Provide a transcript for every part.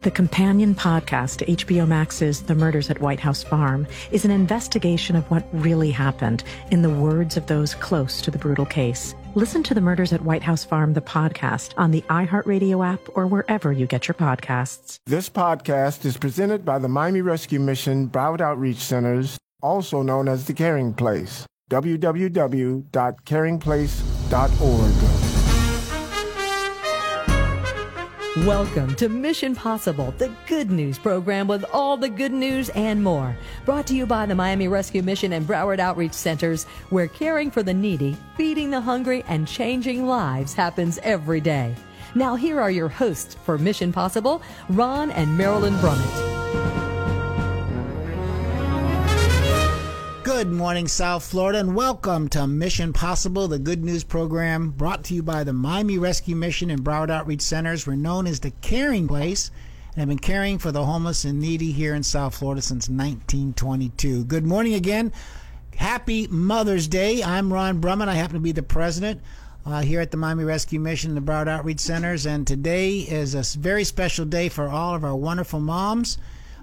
The companion podcast to HBO Max's The Murders at White House Farm is an investigation of what really happened in the words of those close to the brutal case. Listen to The Murders at White House Farm, the podcast, on the iHeartRadio app or wherever you get your podcasts. This podcast is presented by the Miami Rescue Mission Broward Outreach Centers, also known as The Caring Place. www.caringplace.org. Welcome to Mission Possible, the good news program with all the good news and more. Brought to you by the Miami Rescue Mission and Broward Outreach Centers, where caring for the needy, feeding the hungry, and changing lives happens every day. Now, here are your hosts for Mission Possible, Ron and Marilyn Brummett. Good morning, South Florida, and welcome to Mission Possible, the good news program brought to you by the Miami Rescue Mission and Broward Outreach Centers. We're known as the Caring Place and have been caring for the homeless and needy here in South Florida since 1922. Good morning again. Happy Mother's Day. I'm Ron Brummett. I happen to be the president uh, here at the Miami Rescue Mission and the Broward Outreach Centers, and today is a very special day for all of our wonderful moms.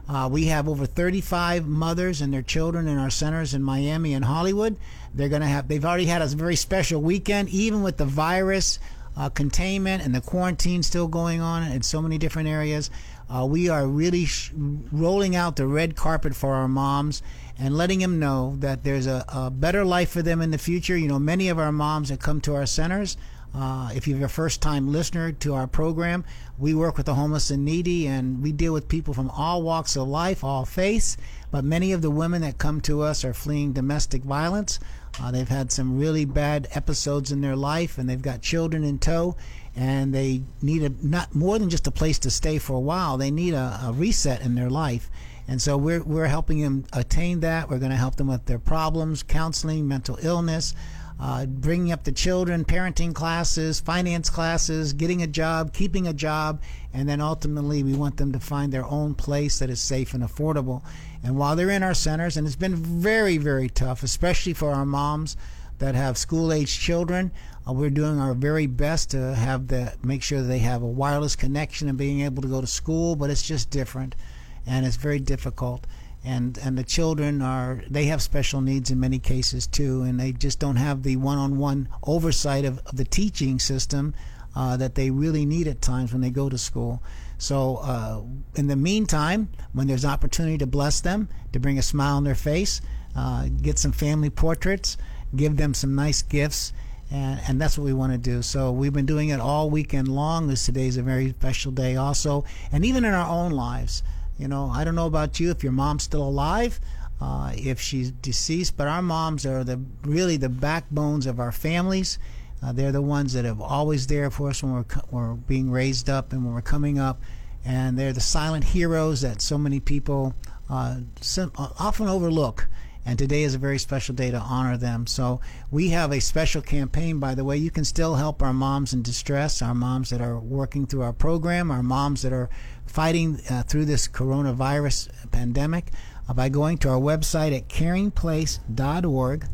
Uh, we have over 35 mothers and their children in our centers in Miami and Hollywood. They're going to have. They've already had a very special weekend, even with the virus uh, containment and the quarantine still going on in so many different areas. Uh, we are really sh- rolling out the red carpet for our moms and letting them know that there's a, a better life for them in the future. You know, many of our moms that come to our centers uh, if you're a first time listener to our program, we work with the homeless and needy, and we deal with people from all walks of life, all faiths. But many of the women that come to us are fleeing domestic violence. Uh, they've had some really bad episodes in their life, and they've got children in tow, and they need a, not more than just a place to stay for a while. They need a, a reset in their life. And so we're, we're helping them attain that. We're going to help them with their problems, counseling, mental illness uh, bringing up the children, parenting classes, finance classes, getting a job, keeping a job, and then ultimately we want them to find their own place that is safe and affordable. And while they're in our centers, and it's been very, very tough, especially for our moms that have school age children, uh, we're doing our very best to have the make sure they have a wireless connection and being able to go to school, but it's just different, and it's very difficult and and the children are they have special needs in many cases too and they just don't have the one-on-one oversight of, of the teaching system uh, that they really need at times when they go to school so uh, in the meantime when there's opportunity to bless them to bring a smile on their face uh, get some family portraits give them some nice gifts and, and that's what we want to do. So we've been doing it all weekend long. This today is a very special day, also, and even in our own lives. You know, I don't know about you if your mom's still alive, uh, if she's deceased, but our moms are the really the backbones of our families. Uh, they're the ones that have always there for us when we're we're being raised up and when we're coming up, and they're the silent heroes that so many people uh, often overlook. And today is a very special day to honor them. So we have a special campaign, by the way. You can still help our moms in distress, our moms that are working through our program, our moms that are fighting uh, through this coronavirus pandemic uh, by going to our website at caringplace.org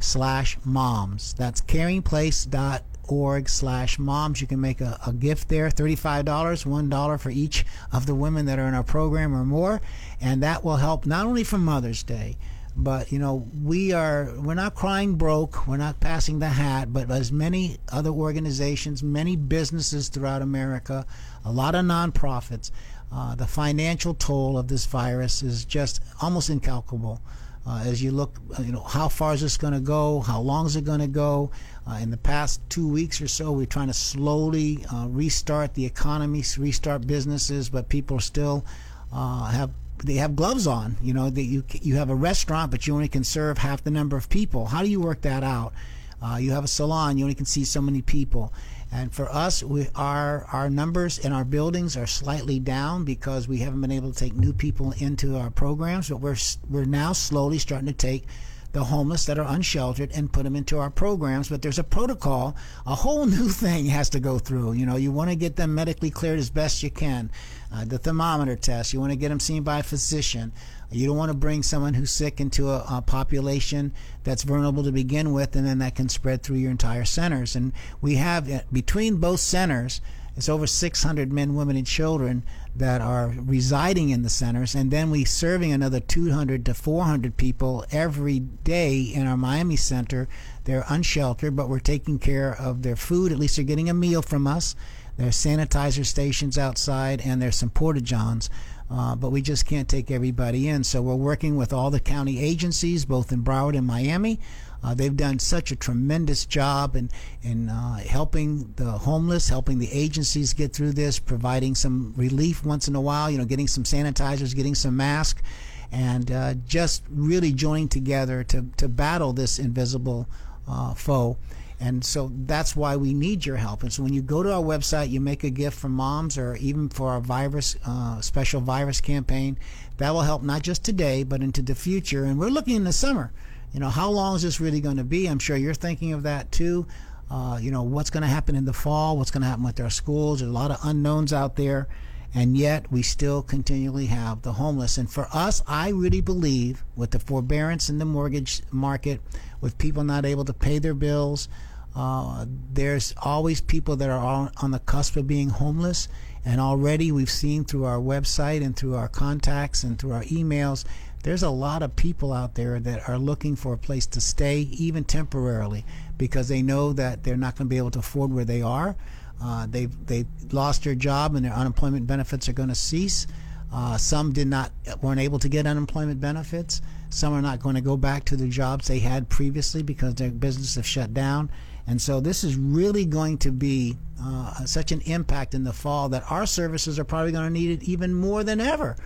slash moms. That's caringplace.org slash moms. You can make a, a gift there, $35, $1 for each of the women that are in our program or more. And that will help not only for Mother's Day, but you know we are we're not crying broke we're not passing the hat but as many other organizations many businesses throughout america a lot of nonprofits uh, the financial toll of this virus is just almost incalculable. Uh, as you look uh, you know how far is this going to go? How long is it going to go? Uh, in the past two weeks or so we're trying to slowly uh, restart the economy restart businesses but people still uh, have they have gloves on. You know that you you have a restaurant, but you only can serve half the number of people. How do you work that out? Uh, you have a salon, you only can see so many people, And for us, we, our our numbers in our buildings are slightly down because we haven't been able to take new people into our programs. But we're we're now slowly starting to take the homeless that are unsheltered and put them into our programs. But there's a protocol, a whole new thing has to go through. You know, you want to get them medically cleared as best you can. Uh, the thermometer test, you want to get them seen by a physician. You don't want to bring someone who's sick into a, a, population that's vulnerable to begin with, and then that can spread through your entire centers. And we have uh, between both centers, it's over 600 men, women, and children that are residing in the centers, and then we serving another 200 to 400 people every day in our Miami center. They're unsheltered, but we're taking care of their food. At least they're getting a meal from us. There's sanitizer stations outside, and there's some porta johns. Uh, but we just can't take everybody in. So we're working with all the county agencies, both in Broward and Miami. Uh, they've done such a tremendous job in, in uh, helping the homeless, helping the agencies get through this, providing some relief once in a while, you know, getting some sanitizers, getting some masks, and uh, just really joining together to, to battle this invisible uh, foe. And so that's why we need your help. And so when you go to our website, you make a gift for moms or even for our virus, uh, special virus campaign. That will help not just today, but into the future. And we're looking in the summer. You know, how long is this really going to be? I'm sure you're thinking of that too. Uh, you know, what's going to happen in the fall? What's going to happen with our schools? There's a lot of unknowns out there. And yet we still continually have the homeless. And for us, I really believe with the forbearance in the mortgage market, with people not able to pay their bills, uh, there's always people that are on, on the cusp of being homeless. And already we've seen through our website and through our contacts and through our emails, there's a lot of people out there that are looking for a place to stay, even temporarily, because they know that they're not going to be able to afford where they are. Uh, they've they've lost their job and their unemployment benefits are going to cease. Uh, some did not weren't able to get unemployment benefits. Some are not going to go back to the jobs they had previously because their businesses have shut down. And so this is really going to be uh, such an impact in the fall that our services are probably going to need it even more than ever.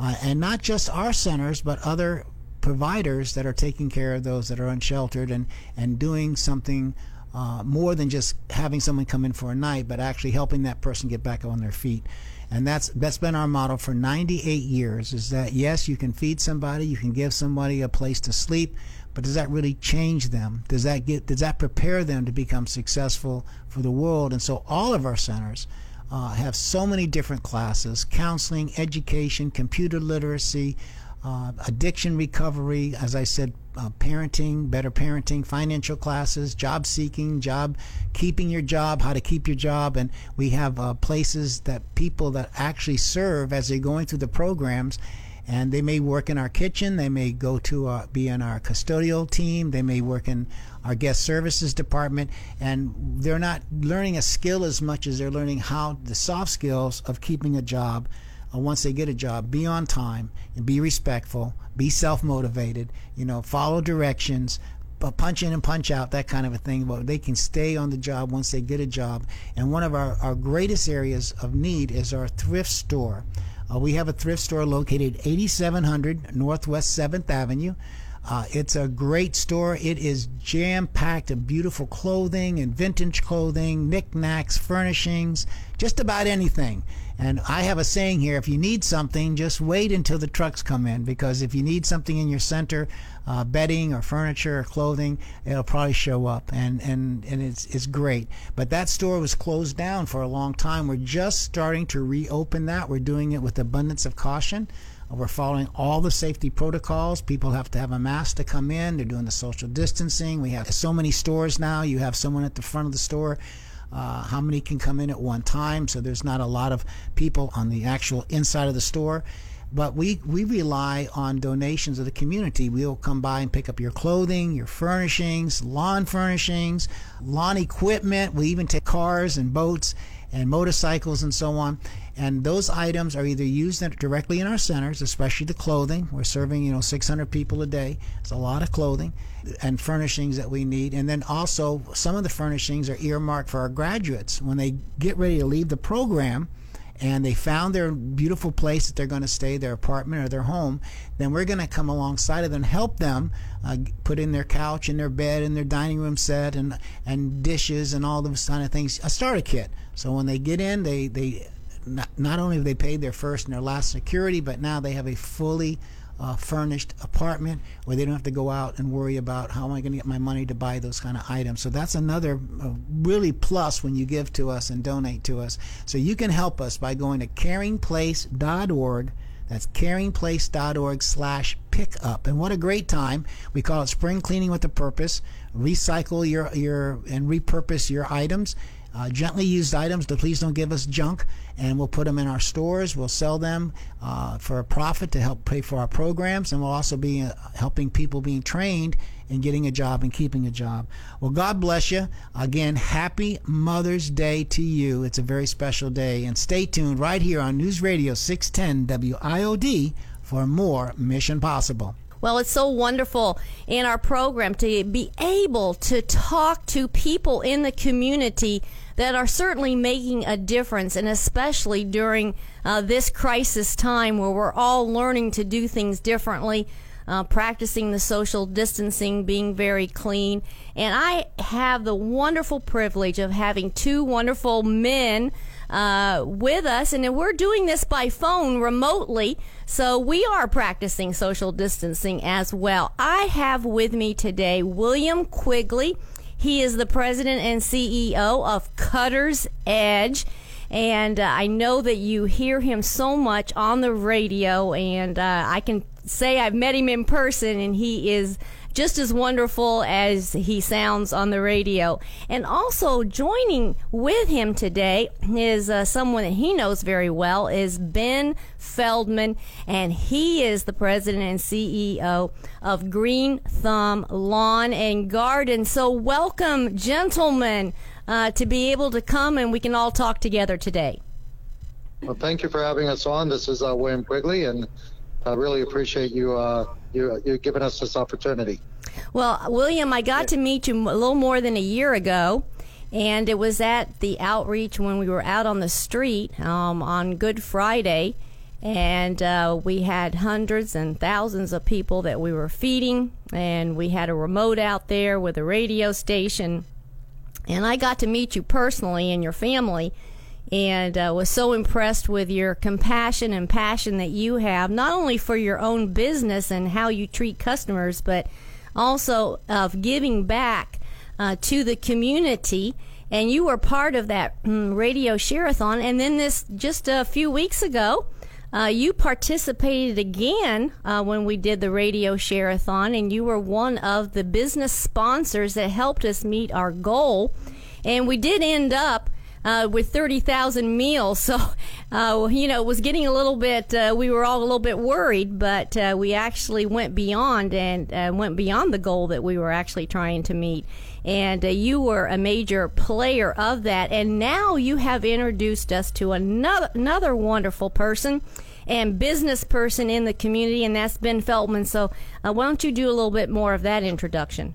Uh, and not just our centers, but other providers that are taking care of those that are unsheltered and, and doing something uh, more than just having someone come in for a night, but actually helping that person get back on their feet. And that's that's been our model for 98 years. Is that yes, you can feed somebody, you can give somebody a place to sleep, but does that really change them? Does that get does that prepare them to become successful for the world? And so all of our centers uh, have so many different classes: counseling, education, computer literacy, uh, addiction recovery. As I said, uh, parenting, better parenting, financial classes, job seeking, job keeping your job, how to keep your job, and we have uh, places that people that actually serve as they're going through the programs and they may work in our kitchen they may go to uh, be in our custodial team they may work in our guest services department and they're not learning a skill as much as they're learning how the soft skills of keeping a job uh, once they get a job be on time and be respectful be self-motivated you know follow directions but punch in and punch out, that kind of a thing. But they can stay on the job once they get a job. And one of our, our greatest areas of need is our thrift store. Uh, we have a thrift store located 8700 Northwest 7th Avenue. Uh, it's a great store. It is jam packed of beautiful clothing and vintage clothing, knickknacks, furnishings, just about anything. And I have a saying here if you need something, just wait until the trucks come in because if you need something in your center, uh, bedding or furniture or clothing, it'll probably show up, and and and it's it's great. But that store was closed down for a long time. We're just starting to reopen that. We're doing it with abundance of caution. We're following all the safety protocols. People have to have a mask to come in. They're doing the social distancing. We have so many stores now. You have someone at the front of the store. Uh, how many can come in at one time? So there's not a lot of people on the actual inside of the store. But we, we rely on donations of the community. We'll come by and pick up your clothing, your furnishings, lawn furnishings, lawn equipment. We even take cars and boats and motorcycles and so on. And those items are either used directly in our centers, especially the clothing. We're serving, you know, 600 people a day. It's a lot of clothing and furnishings that we need. And then also, some of the furnishings are earmarked for our graduates when they get ready to leave the program and they found their beautiful place that they're going to stay, their apartment or their home, then we're going to come alongside of them help them uh, put in their couch and their bed and their dining room set and and dishes and all those kind of things. A starter kit. So when they get in, they they not, not only have they paid their first and their last security, but now they have a fully uh, furnished apartment where they don't have to go out and worry about how am I going to get my money to buy those kind of items. So that's another uh, really plus when you give to us and donate to us. So you can help us by going to caringplace.org. That's caringplace.org slash pickup. And what a great time. We call it spring cleaning with a purpose. Recycle your, your and repurpose your items uh, gently used items, but please don't give us junk. And we'll put them in our stores. We'll sell them uh, for a profit to help pay for our programs. And we'll also be uh, helping people being trained and getting a job and keeping a job. Well, God bless you. Again, happy Mother's Day to you. It's a very special day. And stay tuned right here on News Radio 610 WIOD for more Mission Possible. Well, it's so wonderful in our program to be able to talk to people in the community that are certainly making a difference, and especially during uh, this crisis time where we're all learning to do things differently. Uh, practicing the social distancing, being very clean. And I have the wonderful privilege of having two wonderful men uh, with us, and we're doing this by phone remotely. So we are practicing social distancing as well. I have with me today William Quigley. He is the president and CEO of Cutter's Edge. And uh, I know that you hear him so much on the radio, and uh, I can say I've met him in person, and he is just as wonderful as he sounds on the radio. And also joining with him today is uh, someone that he knows very well is Ben Feldman, and he is the president and CEO of Green Thumb Lawn and Garden. So welcome, gentlemen, uh, to be able to come and we can all talk together today. Well, thank you for having us on. This is uh, William Quigley, and I really appreciate you uh, you you giving us this opportunity. Well, William, I got to meet you a little more than a year ago, and it was at the outreach when we were out on the street um, on Good Friday, and uh, we had hundreds and thousands of people that we were feeding, and we had a remote out there with a radio station, and I got to meet you personally and your family and uh, was so impressed with your compassion and passion that you have, not only for your own business and how you treat customers, but also of giving back uh, to the community. And you were part of that um, radio share-a-thon. And then this just a few weeks ago, uh, you participated again uh, when we did the radio share-a-thon, and you were one of the business sponsors that helped us meet our goal. And we did end up uh, with 30,000 meals. So, uh, you know, it was getting a little bit, uh, we were all a little bit worried, but uh, we actually went beyond and uh, went beyond the goal that we were actually trying to meet. And uh, you were a major player of that. And now you have introduced us to another, another wonderful person and business person in the community, and that's Ben Feldman. So, why don't you do a little bit more of that introduction?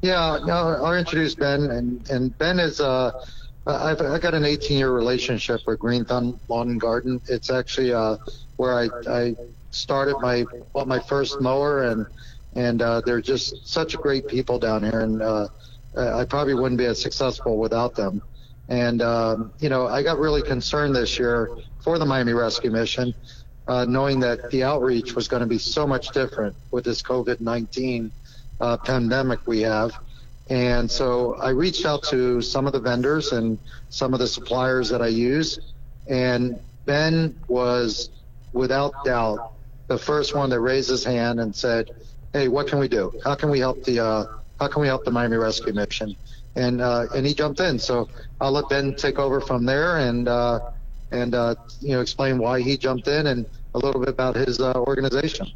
Yeah, no, I'll introduce Ben, and, and Ben is uh, I've I got an 18 year relationship with Green Thumb Lawn and Garden. It's actually uh, where I, I started my bought my first mower and and uh, they're just such great people down here and uh, I probably wouldn't be as successful without them. And um, you know I got really concerned this year for the Miami Rescue Mission, uh, knowing that the outreach was going to be so much different with this COVID-19 uh, pandemic we have. And so I reached out to some of the vendors and some of the suppliers that I use. And Ben was without doubt the first one that raised his hand and said, Hey, what can we do? How can we help the, uh, how can we help the Miami Rescue Mission? And, uh, and he jumped in. So I'll let Ben take over from there and, uh, and, uh, you know, explain why he jumped in and a little bit about his, uh, organization.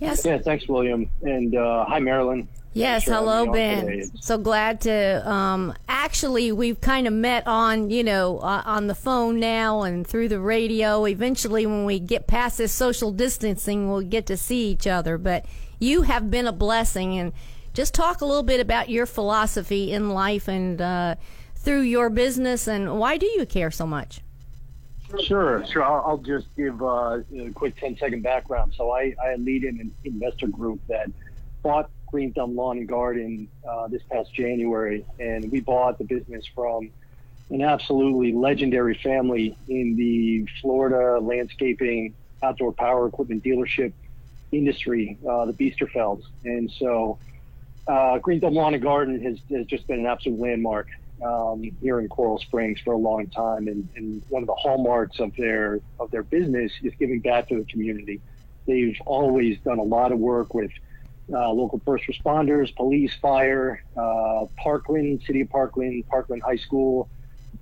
Yes. Yeah, thanks, William. And, uh, hi, Marilyn. Yes, hello, Ben. So glad to. Um, actually, we've kind of met on, you know, uh, on the phone now and through the radio. Eventually, when we get past this social distancing, we'll get to see each other. But you have been a blessing, and just talk a little bit about your philosophy in life and uh, through your business, and why do you care so much? Sure, sure. I'll, I'll just give uh, a quick 10 second background. So I, I lead an investor group that bought Green Thumb Lawn and Garden uh, this past January, and we bought the business from an absolutely legendary family in the Florida landscaping outdoor power equipment dealership industry, uh, the Biesterfelds. And so uh, Green Thumb Lawn and Garden has, has just been an absolute landmark um, here in Coral Springs for a long time. And, and one of the hallmarks of their of their business is giving back to the community. They've always done a lot of work with uh, local first responders, police, fire, uh, Parkland, City of Parkland, Parkland High School,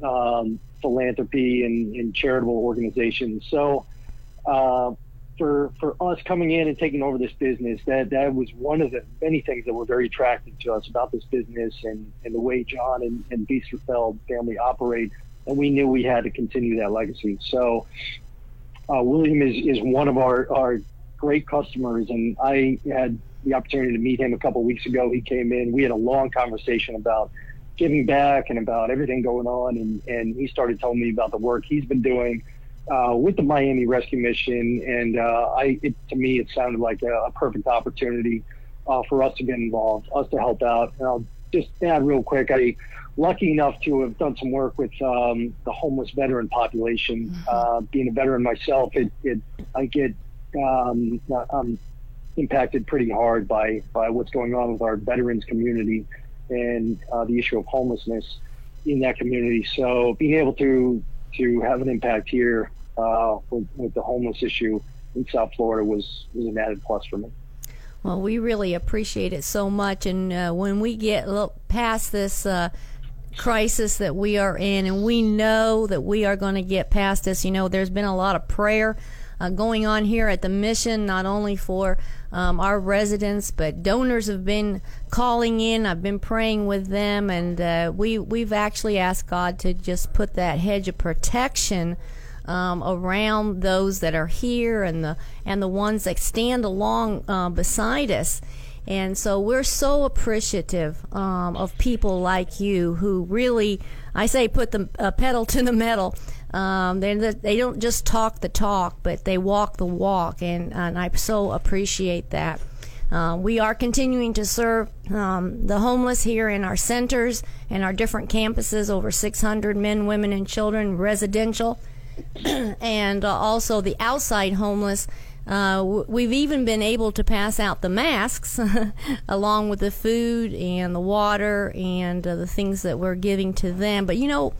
um, philanthropy, and, and, charitable organizations. So, uh, for for us coming in and taking over this business, that that was one of the many things that were very attractive to us about this business and, and the way John and, and Biesterfeld family operate. And we knew we had to continue that legacy. So, uh, William is, is one of our, our great customers, and I had the opportunity to meet him a couple weeks ago. He came in. We had a long conversation about giving back and about everything going on, and, and he started telling me about the work he's been doing uh, with the Miami Rescue Mission, and uh, I, it, to me, it sounded like a, a perfect opportunity uh, for us to get involved, us to help out. And I'll just add real quick, I lucky enough to have done some work with um, the homeless veteran population. Mm-hmm. Uh, being a veteran myself, it, it I get um, I'm impacted pretty hard by by what's going on with our veterans community and uh, the issue of homelessness in that community. So being able to to have an impact here uh, with, with, the homeless issue in South Florida was, was an added plus for me. Well, we really appreciate it so much, and uh, when we get past this uh, crisis that we are in, and we know that we are going to get past this, you know, there's been a lot of prayer uh, going on here at the mission, not only for um, our residents, but donors have been calling in. I've been praying with them, and uh, we we've actually asked God to just put that hedge of protection. Um, around those that are here and the and the ones that stand along uh, beside us. And so we're so appreciative um, of people like you who really, I say, put the uh, pedal to the metal um, they they don't just talk the talk, but they walk the walk, and, and I so appreciate that. Uh, we are continuing to serve um, the homeless here in our centers and our different campuses, over 600 men, women, and children, residential, and uh, also the outside homeless. Uh, we've even been able to pass out the masks along with the food and the water and uh, the things that we're giving to them. But you know,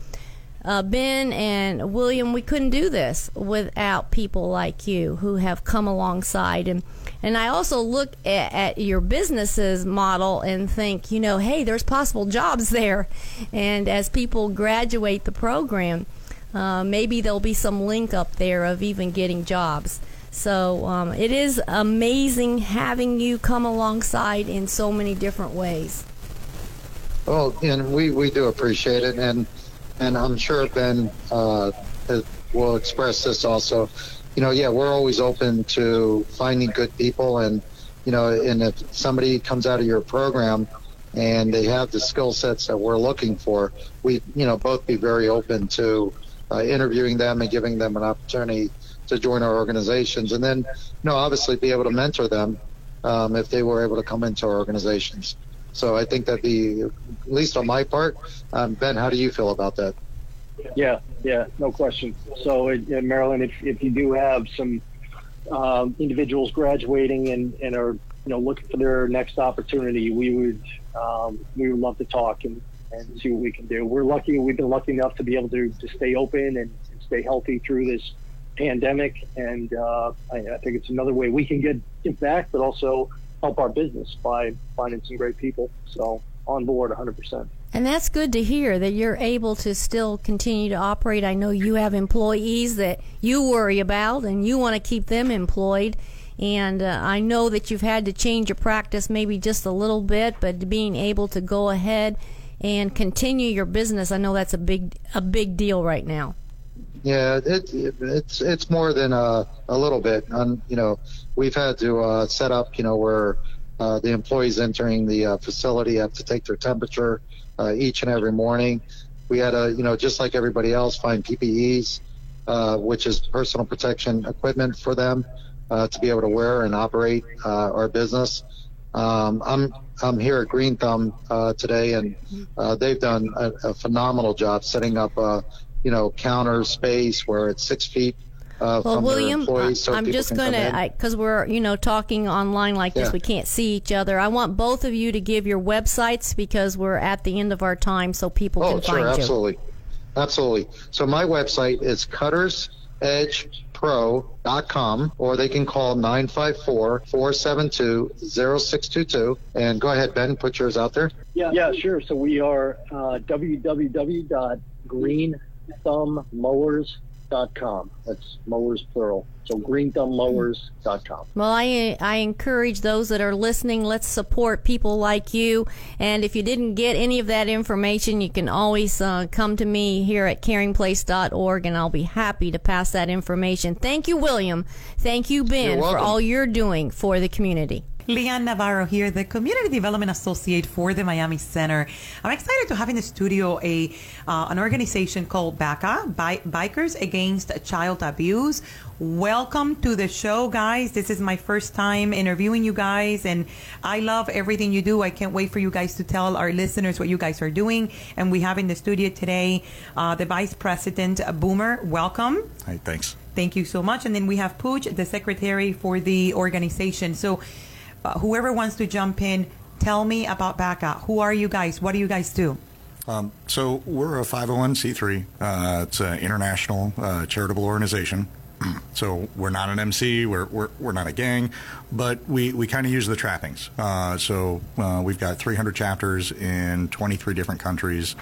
uh, Ben and William, we couldn't do this without people like you who have come alongside. And, and I also look at, at your business's model and think, you know, hey, there's possible jobs there. And as people graduate the program, uh, maybe there'll be some link up there of even getting jobs. So um, it is amazing having you come alongside in so many different ways. Well, and we, we do appreciate it. And and I'm sure Ben uh, will express this also. You know, yeah, we're always open to finding good people, and you know, and if somebody comes out of your program and they have the skill sets that we're looking for, we, you know, both be very open to uh, interviewing them and giving them an opportunity to join our organizations, and then, you know, obviously be able to mentor them um, if they were able to come into our organizations. So I think that the, at least on my part, um, Ben, how do you feel about that? Yeah, yeah, no question. So in, Marilyn, if, if you do have some um, individuals graduating and, and are you know looking for their next opportunity, we would um, we would love to talk and, and see what we can do. We're lucky; we've been lucky enough to be able to, to stay open and, and stay healthy through this pandemic, and uh, I, I think it's another way we can get, back, but also help our business by finding some great people. So on board 100%. And that's good to hear that you're able to still continue to operate. I know you have employees that you worry about and you want to keep them employed. And uh, I know that you've had to change your practice maybe just a little bit, but being able to go ahead and continue your business, I know that's a big a big deal right now. Yeah, it, it, it's it's more than a, a little bit. And you know, we've had to uh, set up, you know, where uh, the employees entering the uh, facility have to take their temperature uh, each and every morning. We had to, you know, just like everybody else, find PPEs uh, which is personal protection equipment for them uh, to be able to wear and operate uh, our business. Um, I'm I'm here at Green Thumb uh, today, and uh, they've done a, a phenomenal job setting up a you know counter space where it's six feet uh, Well, from William, their employees. So I'm just going to, because we're, you know, talking online like this, we can't see each other. I want both of you to give your websites because we're at the end of our time so people Oh, can sure, find you. Oh sure absolutely. Absolutely. So my website is cuttersedgepro.com or they can call 954-472-0622 and go ahead Ben put yours out there. Yeah, yeah, sure. So we are uh, www.greenthumbmowers.com. That's mowers plural. So greenthumbmowers.com. Well, I I encourage those that are listening. Let's support people like you. And if you didn't get any of that information, you can always uh, come to me here at caringplace.org, and I'll be happy to pass that information. Thank you, William. Thank you, Ben, for all you're doing for the community. Leanne Navarro here, the Community Development Associate for the Miami Center. I'm excited to have in the studio a uh, an organization called BACA, Bi- Bikers Against Child Abuse. Welcome to the show, guys. This is my first time interviewing you guys, and I love everything you do. I can't wait for you guys to tell our listeners what you guys are doing. And we have in the studio today uh, the Vice President, Boomer. Welcome. Hi, thanks. Thank you so much. And then we have Pooch, the secretary for the organization. So, uh, whoever wants to jump in, tell me about BACA. Who are you guys? What do you guys do? Um, so we're a 501c3. Uh, it's an international uh, charitable organization. so we're not an MC. We're, we're, we're not a gang, but we, we kind of use the trappings. Uh, so uh, we've got 300 chapters in 23 different countries,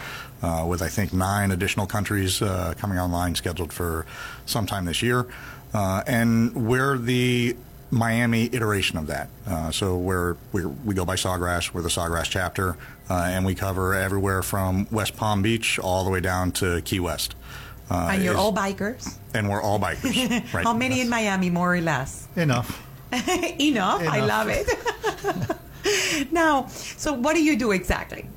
uh, with I think nine additional countries uh, coming online scheduled for sometime this year. And we're the Miami iteration of that. Uh, so we're, we're, we go by Sawgrass. We're the Sawgrass chapter, uh, and we cover everywhere from West Palm Beach all the way down to Key West. Uh, and you're is- all bikers. and we're all bikers. Right? How many in Miami, more or less? Enough. Enough. I love it. now, so what do you do exactly?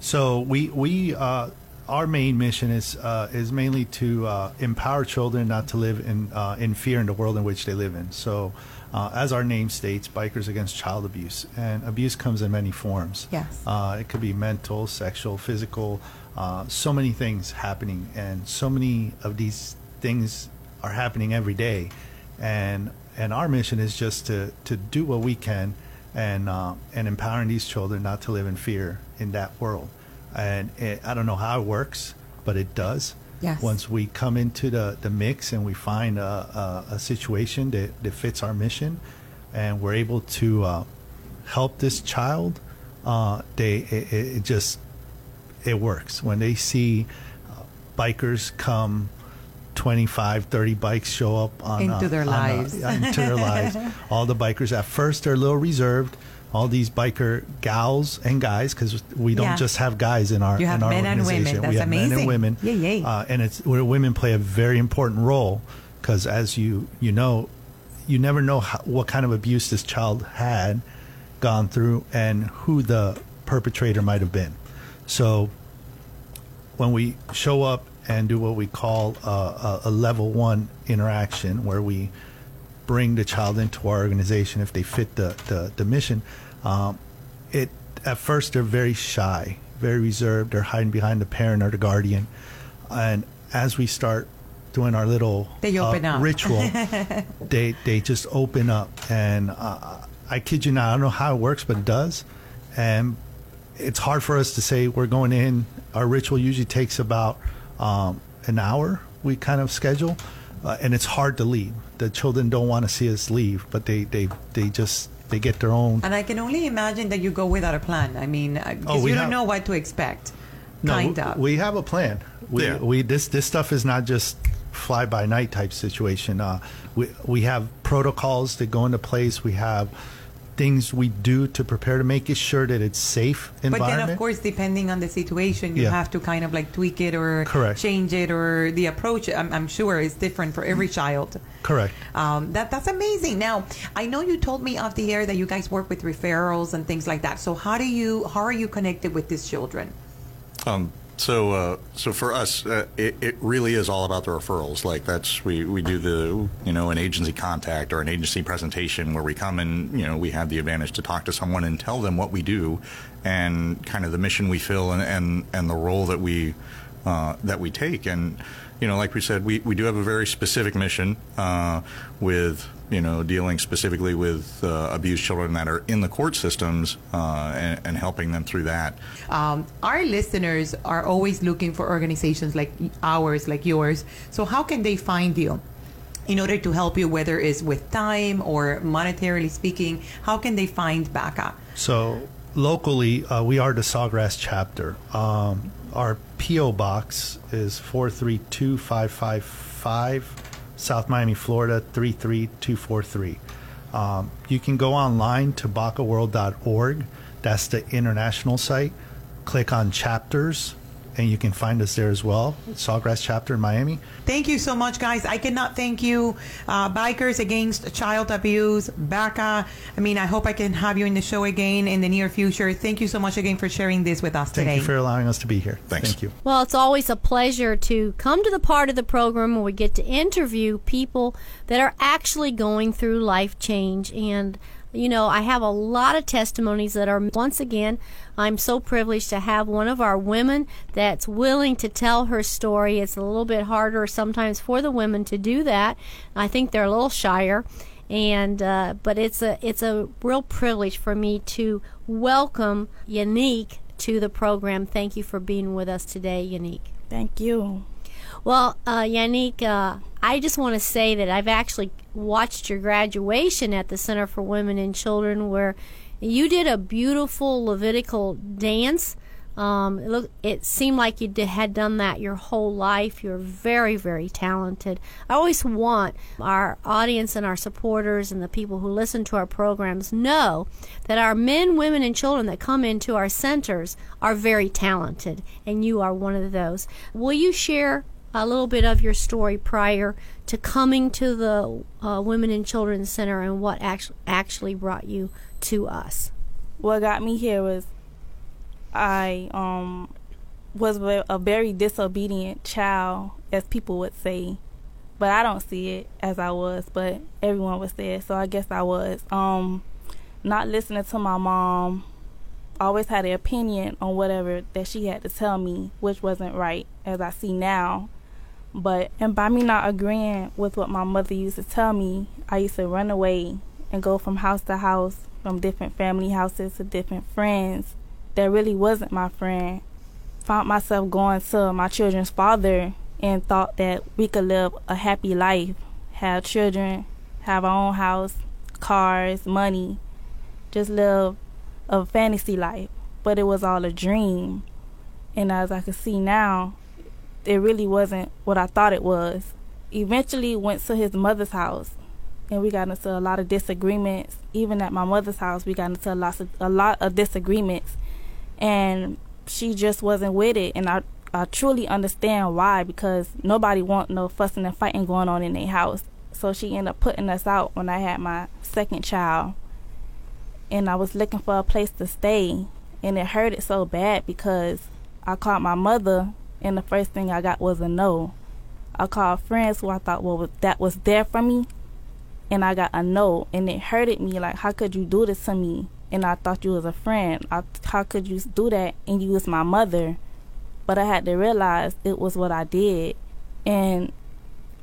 So we we uh, our main mission is uh, is mainly to uh, empower children not to live in uh, in fear in the world in which they live in. So. Uh, as our name states, bikers against child abuse, and abuse comes in many forms. Yes. Uh, it could be mental, sexual, physical, uh, so many things happening, and so many of these things are happening every day. And and our mission is just to, to do what we can, and uh, and empowering these children not to live in fear in that world. And it, I don't know how it works, but it does. Yes. Once we come into the, the mix and we find a, a, a situation that, that fits our mission, and we're able to uh, help this child, uh, they it, it just it works when they see uh, bikers come 25 30 bikes show up on Into uh, their on, uh, lives. into their lives all the bikers at first they're a little reserved all these biker gals and guys because we don't Yeah. just have guys in our You have in our men and women. organization. That's we have men and women Yay, yay. Uh, and it's where women play a very important role because as you you know you never know how, what kind of abuse this child had gone through and who the perpetrator might have been so when we show up and do what we call a, a, a level one interaction, where we bring the child into our organization if they fit the, the, the mission, um, it at first they're very shy, very reserved. They're hiding behind the parent or the guardian, and as we start doing our little They uh, ritual, they they just open up, and uh, I kid you not, I don't know how it works, but it does, and it's hard for us to say we're going in. Our ritual usually takes about um, an hour. We kind of schedule, uh, and it's hard to leave. The children don't want to see us leave, but they they they just they get their own. And I can only imagine that you go without a plan. I mean, uh, 'cause Oh, we you don't have- know what to expect. No, kind of. we have a plan. We, Yeah. we this this stuff is not just fly by night type situation. Uh, we we have protocols that go into place. We have things we do to prepare to make it sure that it's safe environment. But then, of course, depending on the situation, you Yeah. have to kind of like tweak it or Correct. change it, or the approach. I'm, I'm sure is different for every child. Correct. Um, that that's amazing. Now, I know you told me off the air that you guys work with referrals and things like that. So how do you how are you connected with these children? Um, So, uh, so for us, uh, it, it really is all about the referrals. Like that's we, we do the you know an agency contact or an agency presentation where we come and you know we have the advantage to talk to someone and tell them what we do, and kind of the mission we fill and and, and the role that we uh, that we take. And you know, like we said, we, we do have a very specific mission uh, with you know dealing specifically with uh, abused children that are in the court systems uh, and, and, helping them through that. Um, our listeners are always looking for organizations like ours, like yours. So how can they find you? In order to help you, whether it's with time or monetarily speaking, how can they find BACA? So locally, uh, we are the Sawgrass chapter. Um, our P.O. box is 432555, South Miami, Florida 33243. Um, you can go online to bacaworld.org. That's the international site. Click on chapters, and you can find us there as well. Sawgrass chapter in Miami. Thank you so much, guys. I cannot thank you. Uh, Bikers Against Child Abuse, BACA. I mean, I hope I can have you in the show again in the near future. Thank you so much again for sharing this with us Thank today. you for allowing us to be here. Thanks. Thank you. Well, it's always a pleasure to come to the part of the program where we get to interview people that are actually going through life change and you know, I have a lot of testimonies that are, once again, I'm so privileged to have one of our women that's willing to tell her story. It's a little bit harder sometimes for the women to do that. I think they're a little shyer. And uh, but it's a it's a real privilege for me to welcome Unique to the program. Thank you for being with us today, Unique. Thank you. Well, uh, Unique, uh, I just want to say that I've actually watched your graduation at the Center for Women and Children, where you did a beautiful Levitical dance. Um, it, looked, it seemed like you did, had done that your whole life. You're very, very talented. I always want our audience and our supporters and the people who listen to our programs know that our men, women, and children that come into our centers are very talented, and you are one of those. Will you share a little bit of your story prior to coming to the uh, Women and Children's Center and what actually actually brought you to us. What got me here was I um was a very disobedient child, as people would say, but I don't see it as I was, but everyone would say so I guess I was. Um, not listening to my mom, always had an opinion on whatever that she had to tell me, which wasn't right, as I see now. But and by me not agreeing with what my mother used to tell me, I used to run away and go from house to house, from different family houses to different friends that really wasn't my friend. Found myself going to my children's father and thought that we could live a happy life, have children, have our own house, cars, money, just live a fantasy life. But it was all a dream. And as I can see now, it really wasn't what I thought it was. Eventually went to his mother's house and we got into a lot of disagreements. Even at my mother's house we got into a lot of a lot of disagreements and she just wasn't with it and I I truly understand why because nobody want no fussing and fighting going on in their house. So she ended up putting us out when I had my second child. And I was looking for a place to stay and it hurt it so bad because I called my mother and the first thing I got was a no. I called friends who I thought well that was there for me, and I got a no, and it hurted me. Like, how could you do this to me? And I thought you was a friend. I, how could you do that? And you was my mother. But I had to realize it was what I did, and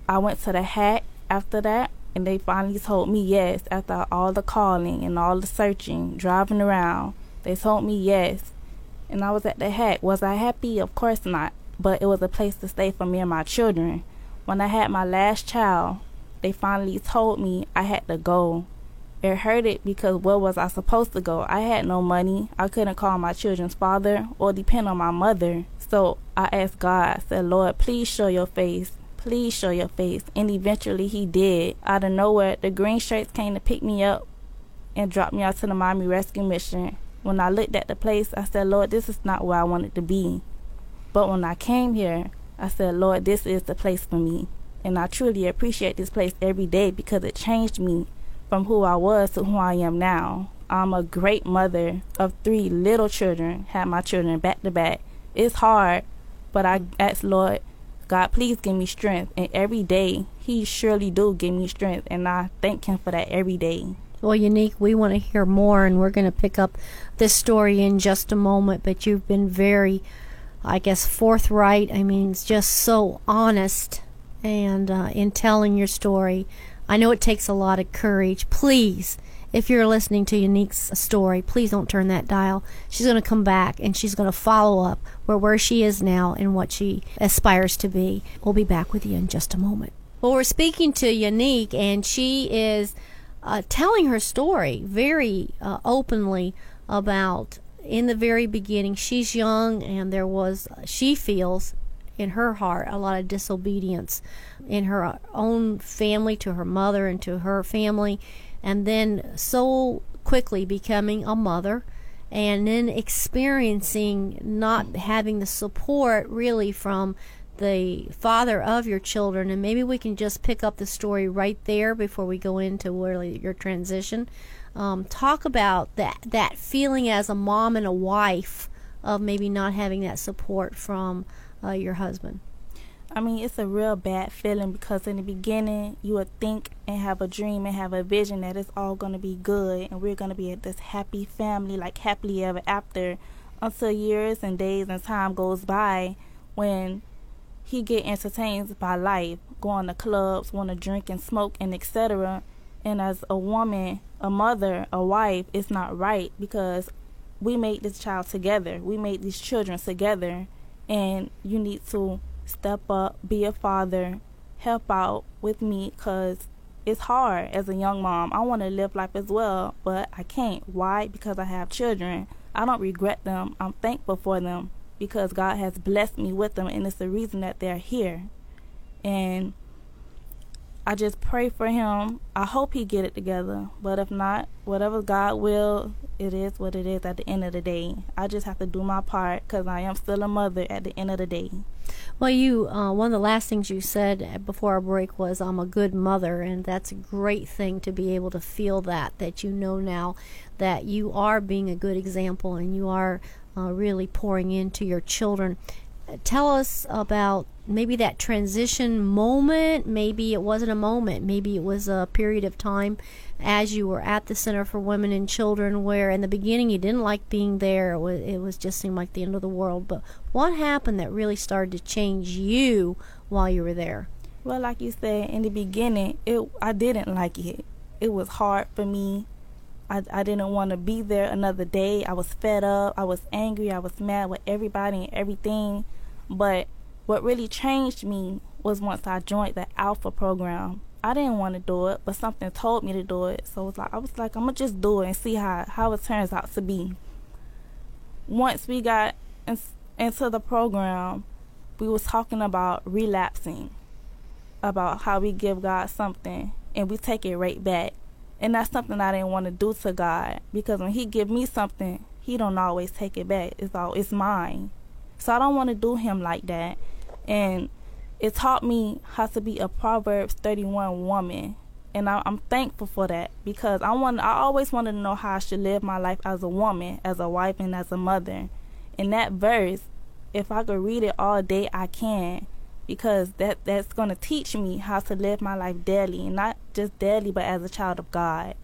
I went to the hack after that, and they finally told me yes. After all the calling and all the searching, driving around, they told me yes. And I was at the hack. Was I happy? Of course not but it was a place to stay for me and my children. When I had my last child, they finally told me I had to go. It hurted because where was I supposed to go? I had no money. I couldn't call my children's father or depend on my mother. So I asked God, I said, Lord, please show your face. Please show your face. And eventually he did. Out of nowhere, the green shirts came to pick me up and drop me out to the Miami Rescue Mission. When I looked at the place, I said, Lord, this is not where I wanted to be. But when I came here, I said, Lord, this is the place for me. And I truly appreciate this place every day because it changed me from who I was to who I am now. I'm a great mother of three little children, had my children back to back. It's hard, But I ask Lord, God, please give me strength. And every day, He surely do give me strength, and I thank Him for that every day. Well, Unique, we want to hear more, and we're going to pick up this story in just a moment. But you've been very, I guess, forthright. I mean, it's just so honest and uh, in telling your story. I know it takes a lot of courage. Please, if you're listening to Unique's story, please don't turn that dial. She's going to come back and she's going to follow up where where she is now and what she aspires to be. We'll be back with you in just a moment. Well, we're speaking to Unique, and she is uh, telling her story very uh, openly about in the very beginning. She's young, and there was she feels in her heart a lot of disobedience in her own family to her mother and to her family and then so quickly becoming a mother and then experiencing not having the support really from the father of your children and maybe we can just pick up the story right there before we go into really your transition um, talk about that that feeling as a mom and a wife of maybe not having that support from uh, your husband I mean, it's a real bad feeling because in the beginning, you would think and have a dream and have a vision that it's all going to be good and we're going to be at this happy family, like happily ever after, until years and days and time goes by when he get entertained by life, going to clubs, want to drink and smoke and etc. And as a woman, a mother, a wife, it's not right because we made this child together. We made these children together, and you need to step up, be a father, help out with me because it's hard as a young mom. I want to live life as well, but I can't. Why? Because I have children. I don't regret them. I'm thankful for them because God has blessed me with them, and it's the reason that they're here. And I just pray for him. I hope he get it together. But if not, whatever God will, it is what it is at the end of the day. I just have to do my part because I am still a mother at the end of the day. Well, you uh, one of the last things you said before our break was, "I'm a good mother," and that's a great thing to be able to feel that that you know now that you are being a good example and you are uh, really pouring into your children. Tell us about maybe that transition moment. Maybe it wasn't a moment. Maybe it was a period of time as you were at the Center for Women and Children, where in the beginning you didn't like being there. It was, it was just seemed like the end of the world. But what happened that really started to change you while you were there? Well, like you said in the beginning, it I didn't like it. It was hard for me. I, I didn't want to be there another day. I was fed up. I was angry. I was mad with everybody and everything. But what really changed me was once I joined the Alpha program. I didn't want to do it, but something told me to do it. So it was like I was like, I'm gonna just do it and see how how it turns out to be. Once we got in, into the program, we was talking about relapsing, about how we give God something and we take it right back. And that's something I didn't want to do to God because when He give me something, He don't always take it back. It's all it's mine. So I don't want to do Him like that. And it taught me how to be a Proverbs 31 woman. And I, am thankful for that because I want I always wanted to know how I should live my life as a woman, as a wife, and as a mother. In that verse, if I could read it all day, I can because that that's going to teach me how to live my life daily, and not just daily, but as a child of God.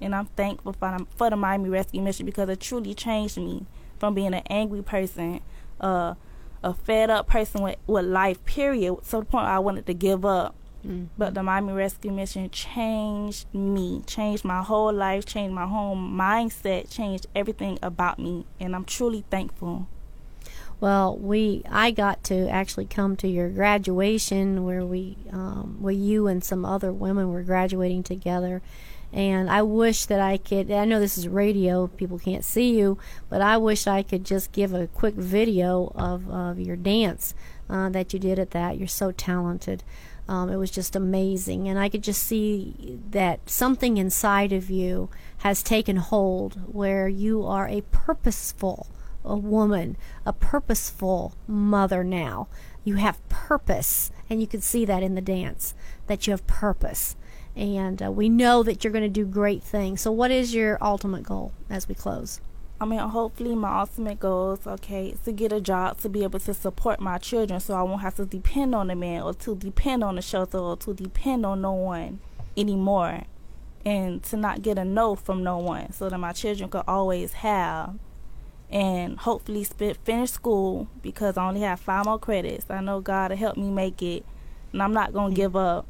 And I'm thankful for, for the Miami Rescue Mission because it truly changed me from being an angry person, uh, a fed up person with, with life, period, to the point where I wanted to give up. Mm-hmm. But the Miami Rescue Mission changed me, changed my whole life, changed my whole mindset, changed everything about me, and I'm truly thankful. Well, we I got to actually come to your graduation where we, um, where you and some other women were graduating together, and I wish that I could. I know this is radio; people can't see you, but I wish I could just give a quick video of of your dance uh, that you did at that. You're so talented. Um, it was just amazing, and I could just see that something inside of you has taken hold, where you are a purposeful a woman, a purposeful mother now. You have purpose, and you can see that in the dance that you have purpose and uh, we know that you're going to do great things. So, what is your ultimate goal as we close? I mean, hopefully, my ultimate goal is okay to get a job to be able to support my children, so I won't have to depend on a man or to depend on a shelter or to depend on no one anymore, and to not get a no from no one, so that my children could always have, and hopefully finish school because I only have five more credits. I know God will help me make it, and I'm not gonna mm. give up.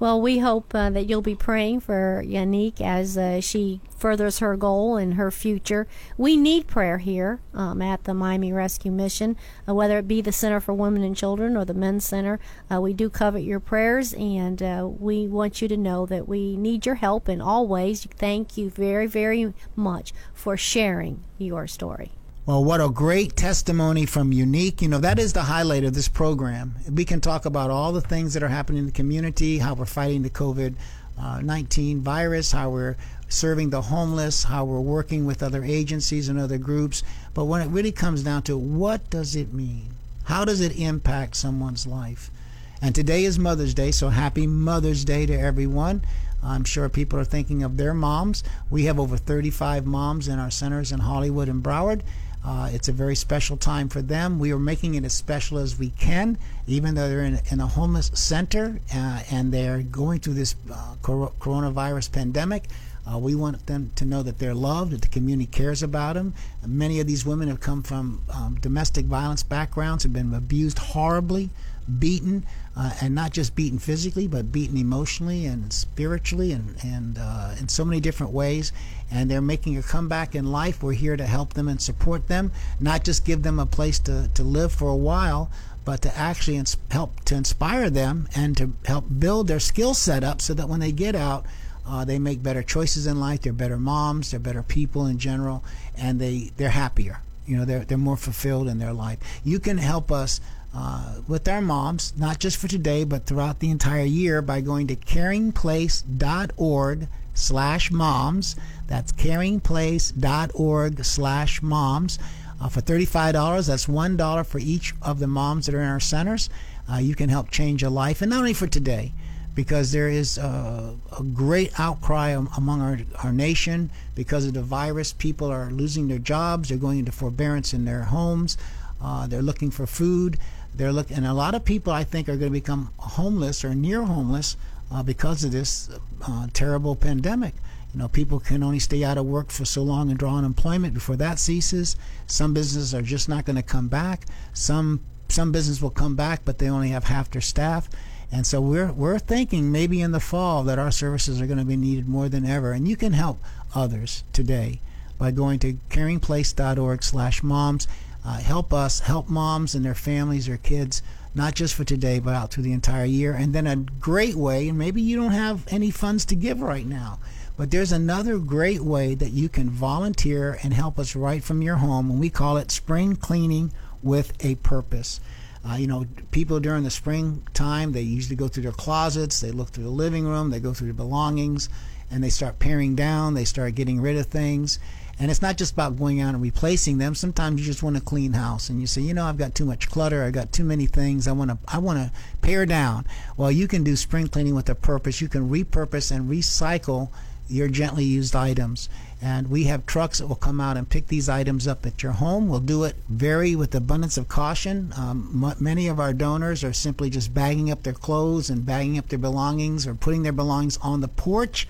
Well, we hope uh, that you'll be praying for Unique as uh, she furthers her goal in her future. We need prayer here um, at the Miami Rescue Mission, uh, whether it be the Center for Women and Children or the Men's Center. Uh, we do covet your prayers, and uh, we want you to know that we need your help in all ways. Thank you very, very much for sharing your story. Well, what a great testimony from Unique. You know, that is the highlight of this program. We can talk about all the things that are happening in the community, how we're fighting the COVID uh, 19 virus, how we're serving the homeless, how we're working with other agencies and other groups. But when it really comes down to what does it mean? How does it impact someone's life? And today is Mother's Day, so happy Mother's Day to everyone. I'm sure people are thinking of their moms. We have over 35 moms in our centers in Hollywood and Broward. Uh, it's a very special time for them. We are making it as special as we can, even though they're in, in a homeless center uh, and they're going through this uh, coronavirus pandemic. Uh, we want them to know that they're loved, that the community cares about them. Many of these women have come from um, domestic violence backgrounds, have been abused horribly beaten, uh, and not just beaten physically, but beaten emotionally and spiritually, and and uh, in so many different ways. And they're making a comeback in life. We're here to help them and support them, not just give them a place to to live for a while, but to actually ins- help to inspire them and to help build their skill set up so that when they get out. Uh, they make better choices in life. They're better moms. They're better people in general, and they they're happier. You know, they're they're more fulfilled in their life. You can help us uh, with our moms, not just for today, but throughout the entire year by going to caringplace.org slash moms. That's caringplace.org slash moms. Uh, for $35, that's $1 for each of the moms that are in our centers. Uh, you can help change a life, and not only for today, because there is a, a great outcry among our, our nation because of the virus. People are losing their jobs, they're going into forbearance in their homes, uh, they're looking for food. They're look, and a lot of people I think are going to become homeless or near homeless uh, because of this uh, terrible pandemic. You know, people can only stay out of work for so long and draw unemployment before that ceases. Some businesses are just not going to come back. Some some business will come back, but they only have half their staff. And so we're we're thinking maybe in the fall that our services are going to be needed more than ever. And you can help others today by going to caringplace.org/moms uh, help us, help moms and their families, their kids, not just for today, but out through the entire year. And then a great way, and maybe you don't have any funds to give right now, but there's another great way that you can volunteer and help us right from your home, and we call it spring cleaning with a purpose. Uh, you know, people during the spring time, they usually go through their closets, they look through the living room, they go through their belongings, and they start paring down, they start getting rid of things. And it's not just about going out and replacing them. Sometimes you just want a clean house and you say, you know, I've got too much clutter. I've got too many things. I want to I want to pare down. Well, you can do spring cleaning with a purpose. You can repurpose and recycle your gently used items. And we have trucks that will come out and pick these items up at your home. We'll do it very with abundance of caution. Um, m- many of our donors are simply just bagging up their clothes and bagging up their belongings or putting their belongings on the porch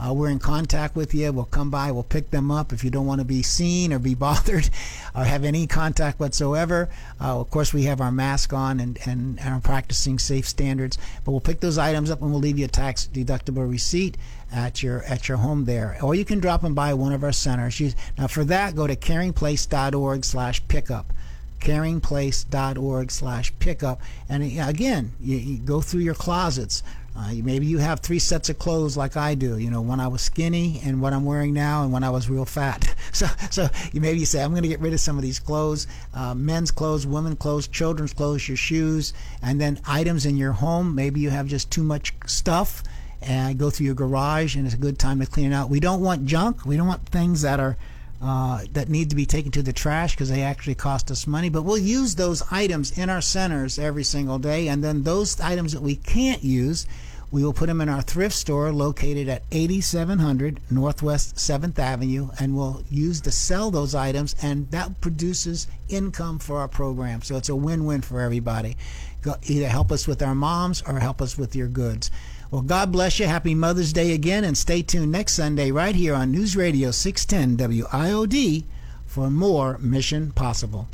uh, we're in contact with you. We'll come by. We'll pick them up if you don't want to be seen or be bothered or have any contact whatsoever. Uh, of course, we have our mask on and, and, are practicing safe standards. But we'll pick those items up and we'll leave you a tax deductible receipt at your at your home there. Or you can drop them by one of our centers. now, for that, go to caringplace.org/pickup caringplace.org slash pickup and again you, you, go through your closets uh, maybe you have three sets of clothes like I do. You know, when I was skinny and what I'm wearing now, and when I was real fat. So, so you maybe you say I'm going to get rid of some of these clothes, uh, men's clothes, women's clothes, children's clothes, your shoes, and then items in your home. Maybe you have just too much stuff, and go through your garage, and it's a good time to clean it out. We don't want junk. We don't want things that are uh, that need to be taken to the trash because they actually cost us money. But we'll use those items in our centers every single day, and then those items that we can't use We will put them in our thrift store located at 8700 Northwest 7th Avenue, and we'll use to sell those items, and that produces income for our program. So it's a win win for everybody. Go, either help us with our moms or help us with your goods. Well, God bless you. Happy Mother's Day again, and stay tuned next Sunday right here on News Radio 610 WIOD for more Mission Possible.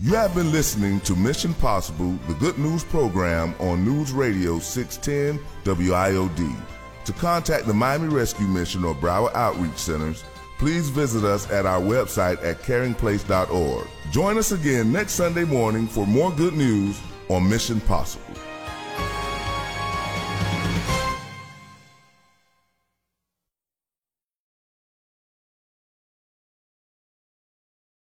You have been listening to Mission Possible, the good news program on News Radio 610 WIOD. To contact the Miami Rescue Mission or Broward Outreach Centers, please visit us at our website at caringplace.org. Join us again next Sunday morning for more good news on Mission Possible.